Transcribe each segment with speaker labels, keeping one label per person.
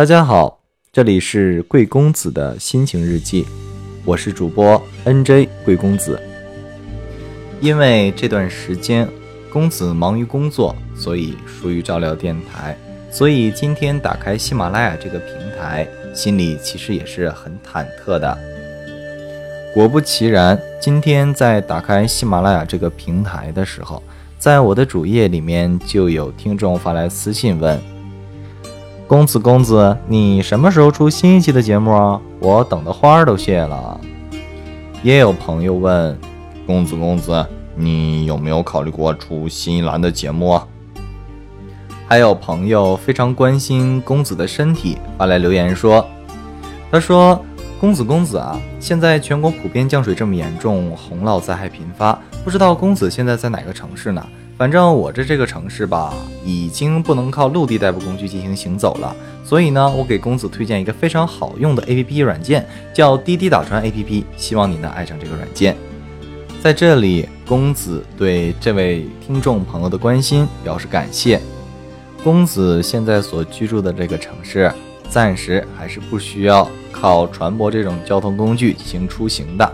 Speaker 1: 大家好，这里是贵公子的心情日记，我是主播 NJ 贵公子。因为这段时间公子忙于工作，所以疏于照料电台，所以今天打开喜马拉雅这个平台，心里其实也是很忐忑的。果不其然，今天在打开喜马拉雅这个平台的时候，在我的主页里面就有听众发来私信问。公子，公子，你什么时候出新一期的节目啊？我等的花儿都谢了。也有朋友问，公子，公子，你有没有考虑过出新一栏的节目啊？还有朋友非常关心公子的身体，发来留言说：“他说，公子，公子啊，现在全国普遍降水这么严重，洪涝灾害频发，不知道公子现在在哪个城市呢？”反正我这这个城市吧，已经不能靠陆地代步工具进行行走了，所以呢，我给公子推荐一个非常好用的 APP 软件，叫滴滴打船 APP，希望你能爱上这个软件。在这里，公子对这位听众朋友的关心表示感谢。公子现在所居住的这个城市，暂时还是不需要靠船舶这种交通工具进行出行的。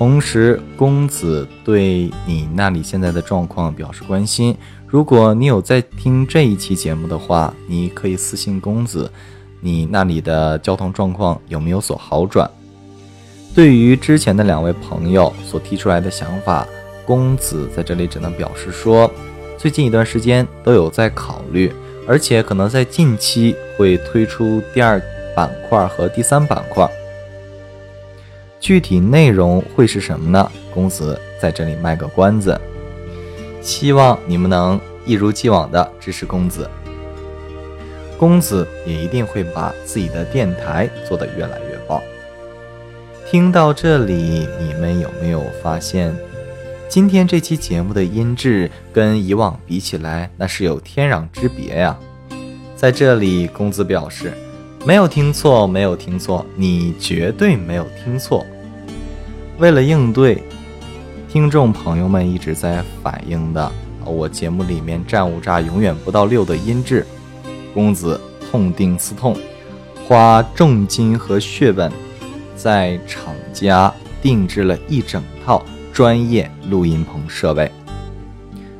Speaker 1: 同时，公子对你那里现在的状况表示关心。如果你有在听这一期节目的话，你可以私信公子，你那里的交通状况有没有所好转？对于之前的两位朋友所提出来的想法，公子在这里只能表示说，最近一段时间都有在考虑，而且可能在近期会推出第二板块和第三板块。具体内容会是什么呢？公子在这里卖个关子，希望你们能一如既往的支持公子。公子也一定会把自己的电台做得越来越棒。听到这里，你们有没有发现，今天这期节目的音质跟以往比起来，那是有天壤之别呀？在这里，公子表示。没有听错，没有听错，你绝对没有听错。为了应对听众朋友们一直在反映的我节目里面站五炸永远不到六的音质，公子痛定思痛，花重金和血本在厂家定制了一整套专业录音棚设备，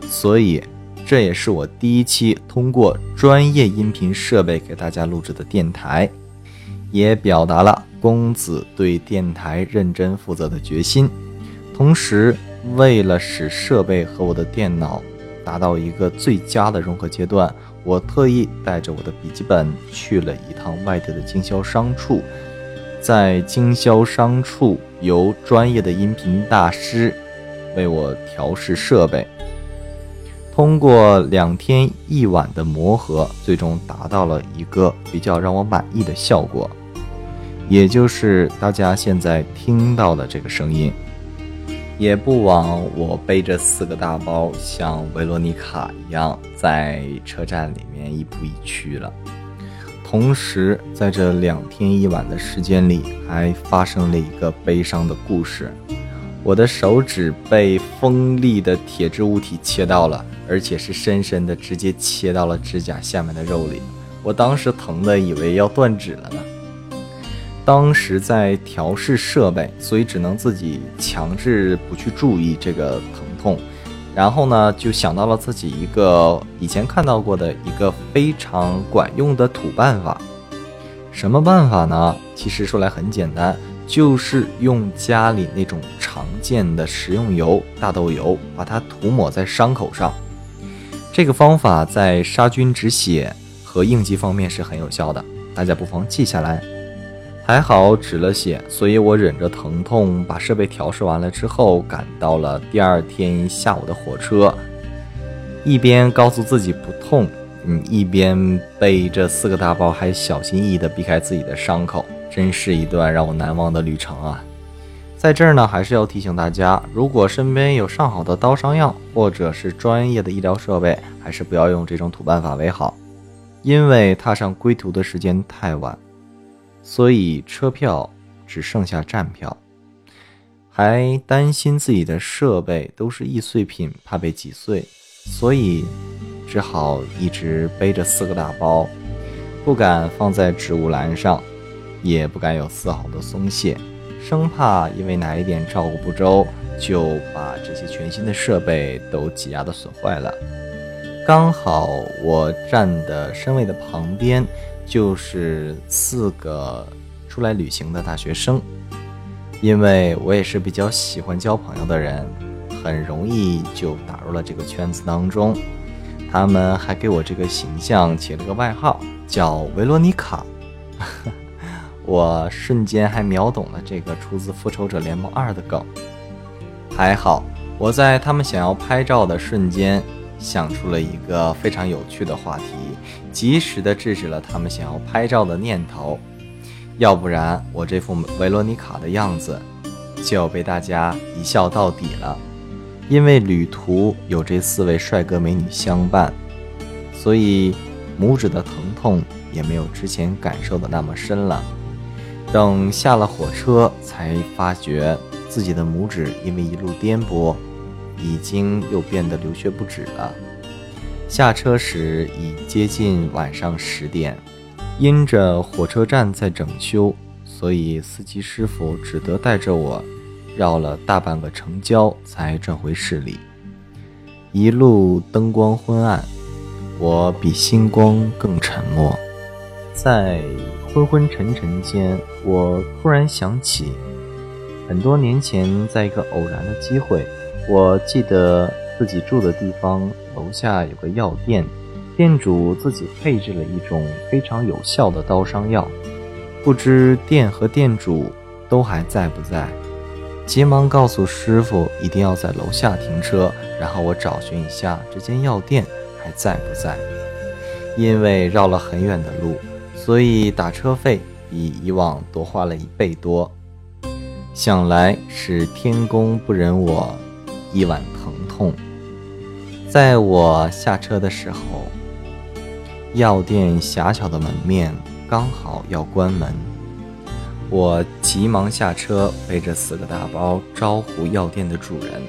Speaker 1: 所以。这也是我第一期通过专业音频设备给大家录制的电台，也表达了公子对电台认真负责的决心。同时，为了使设备和我的电脑达到一个最佳的融合阶段，我特意带着我的笔记本去了一趟外地的经销商处，在经销商处由专业的音频大师为我调试设备。通过两天一晚的磨合，最终达到了一个比较让我满意的效果，也就是大家现在听到的这个声音，也不枉我背着四个大包，像维罗妮卡一样在车站里面一步一趋了。同时，在这两天一晚的时间里，还发生了一个悲伤的故事。我的手指被锋利的铁质物体切到了，而且是深深的，直接切到了指甲下面的肉里。我当时疼的以为要断指了呢。当时在调试设备，所以只能自己强制不去注意这个疼痛。然后呢，就想到了自己一个以前看到过的一个非常管用的土办法。什么办法呢？其实说来很简单。就是用家里那种常见的食用油大豆油，把它涂抹在伤口上。这个方法在杀菌止血和应急方面是很有效的，大家不妨记下来。还好止了血，所以我忍着疼痛把设备调试完了之后，赶到了第二天下午的火车，一边告诉自己不痛，嗯，一边背着四个大包，还小心翼翼地避开自己的伤口。真是一段让我难忘的旅程啊！在这儿呢，还是要提醒大家，如果身边有上好的刀伤药或者是专业的医疗设备，还是不要用这种土办法为好，因为踏上归途的时间太晚，所以车票只剩下站票，还担心自己的设备都是易碎品，怕被挤碎，所以只好一直背着四个大包。不敢放在植物栏上，也不敢有丝毫的松懈，生怕因为哪一点照顾不周，就把这些全新的设备都挤压的损坏了。刚好我站的身位的旁边，就是四个出来旅行的大学生，因为我也是比较喜欢交朋友的人，很容易就打入了这个圈子当中。他们还给我这个形象起了个外号，叫维罗妮卡。我瞬间还秒懂了这个出自《复仇者联盟二》的梗。还好，我在他们想要拍照的瞬间，想出了一个非常有趣的话题，及时的制止了他们想要拍照的念头。要不然，我这副维罗妮卡的样子就要被大家一笑到底了。因为旅途有这四位帅哥美女相伴，所以拇指的疼痛也没有之前感受的那么深了。等下了火车，才发觉自己的拇指因为一路颠簸，已经又变得流血不止了。下车时已接近晚上十点，因着火车站在整修，所以司机师傅只得带着我。绕了大半个城郊，才转回市里。一路灯光昏暗，我比星光更沉默。在昏昏沉沉间，我突然想起，很多年前，在一个偶然的机会，我记得自己住的地方楼下有个药店，店主自己配置了一种非常有效的刀伤药。不知店和店主都还在不在？急忙告诉师傅，一定要在楼下停车，然后我找寻一下这间药店还在不在。因为绕了很远的路，所以打车费比以往多花了一倍多。想来是天公不忍我一晚疼痛。在我下车的时候，药店狭小的门面刚好要关门。我急忙下车，背着四个大包招呼药店的主人。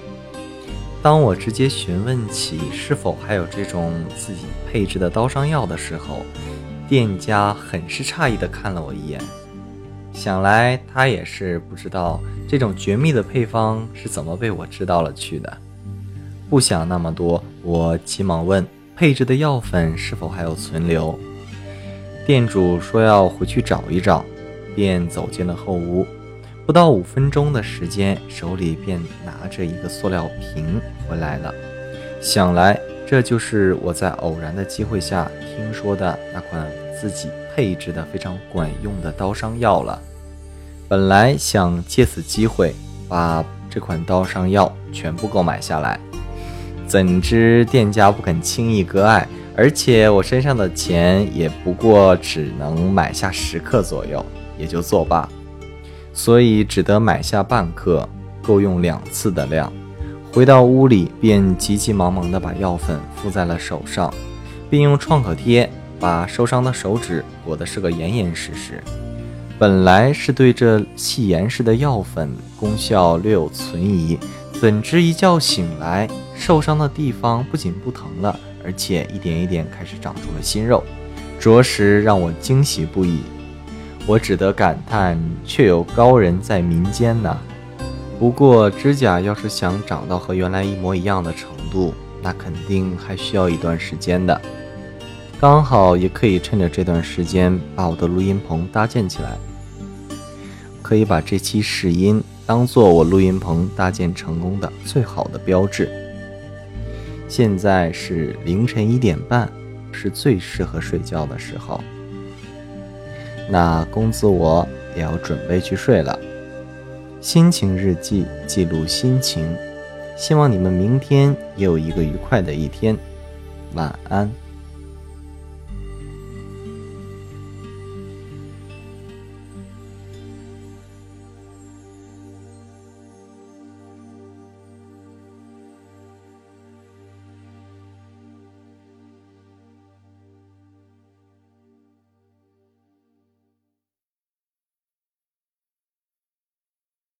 Speaker 1: 当我直接询问起是否还有这种自己配置的刀伤药的时候，店家很是诧异地看了我一眼。想来他也是不知道这种绝密的配方是怎么被我知道了去的。不想那么多，我急忙问配置的药粉是否还有存留。店主说要回去找一找。便走进了后屋，不到五分钟的时间，手里便拿着一个塑料瓶回来了。想来这就是我在偶然的机会下听说的那款自己配置的非常管用的刀伤药了。本来想借此机会把这款刀伤药全部购买下来，怎知店家不肯轻易割爱，而且我身上的钱也不过只能买下十克左右。也就作罢，所以只得买下半克，够用两次的量。回到屋里，便急急忙忙地把药粉敷在了手上，并用创可贴把受伤的手指裹得是个严严实实。本来是对这细盐式的药粉功效略有存疑，怎知一觉醒来，受伤的地方不仅不疼了，而且一点一点开始长出了新肉，着实让我惊喜不已。我只得感叹，确有高人在民间呐。不过指甲要是想长到和原来一模一样的程度，那肯定还需要一段时间的。刚好也可以趁着这段时间把我的录音棚搭建起来，可以把这期试音当做我录音棚搭建成功的最好的标志。现在是凌晨一点半，是最适合睡觉的时候。那公子我也要准备去睡了。心情日记记录心情，希望你们明天也有一个愉快的一天。晚安。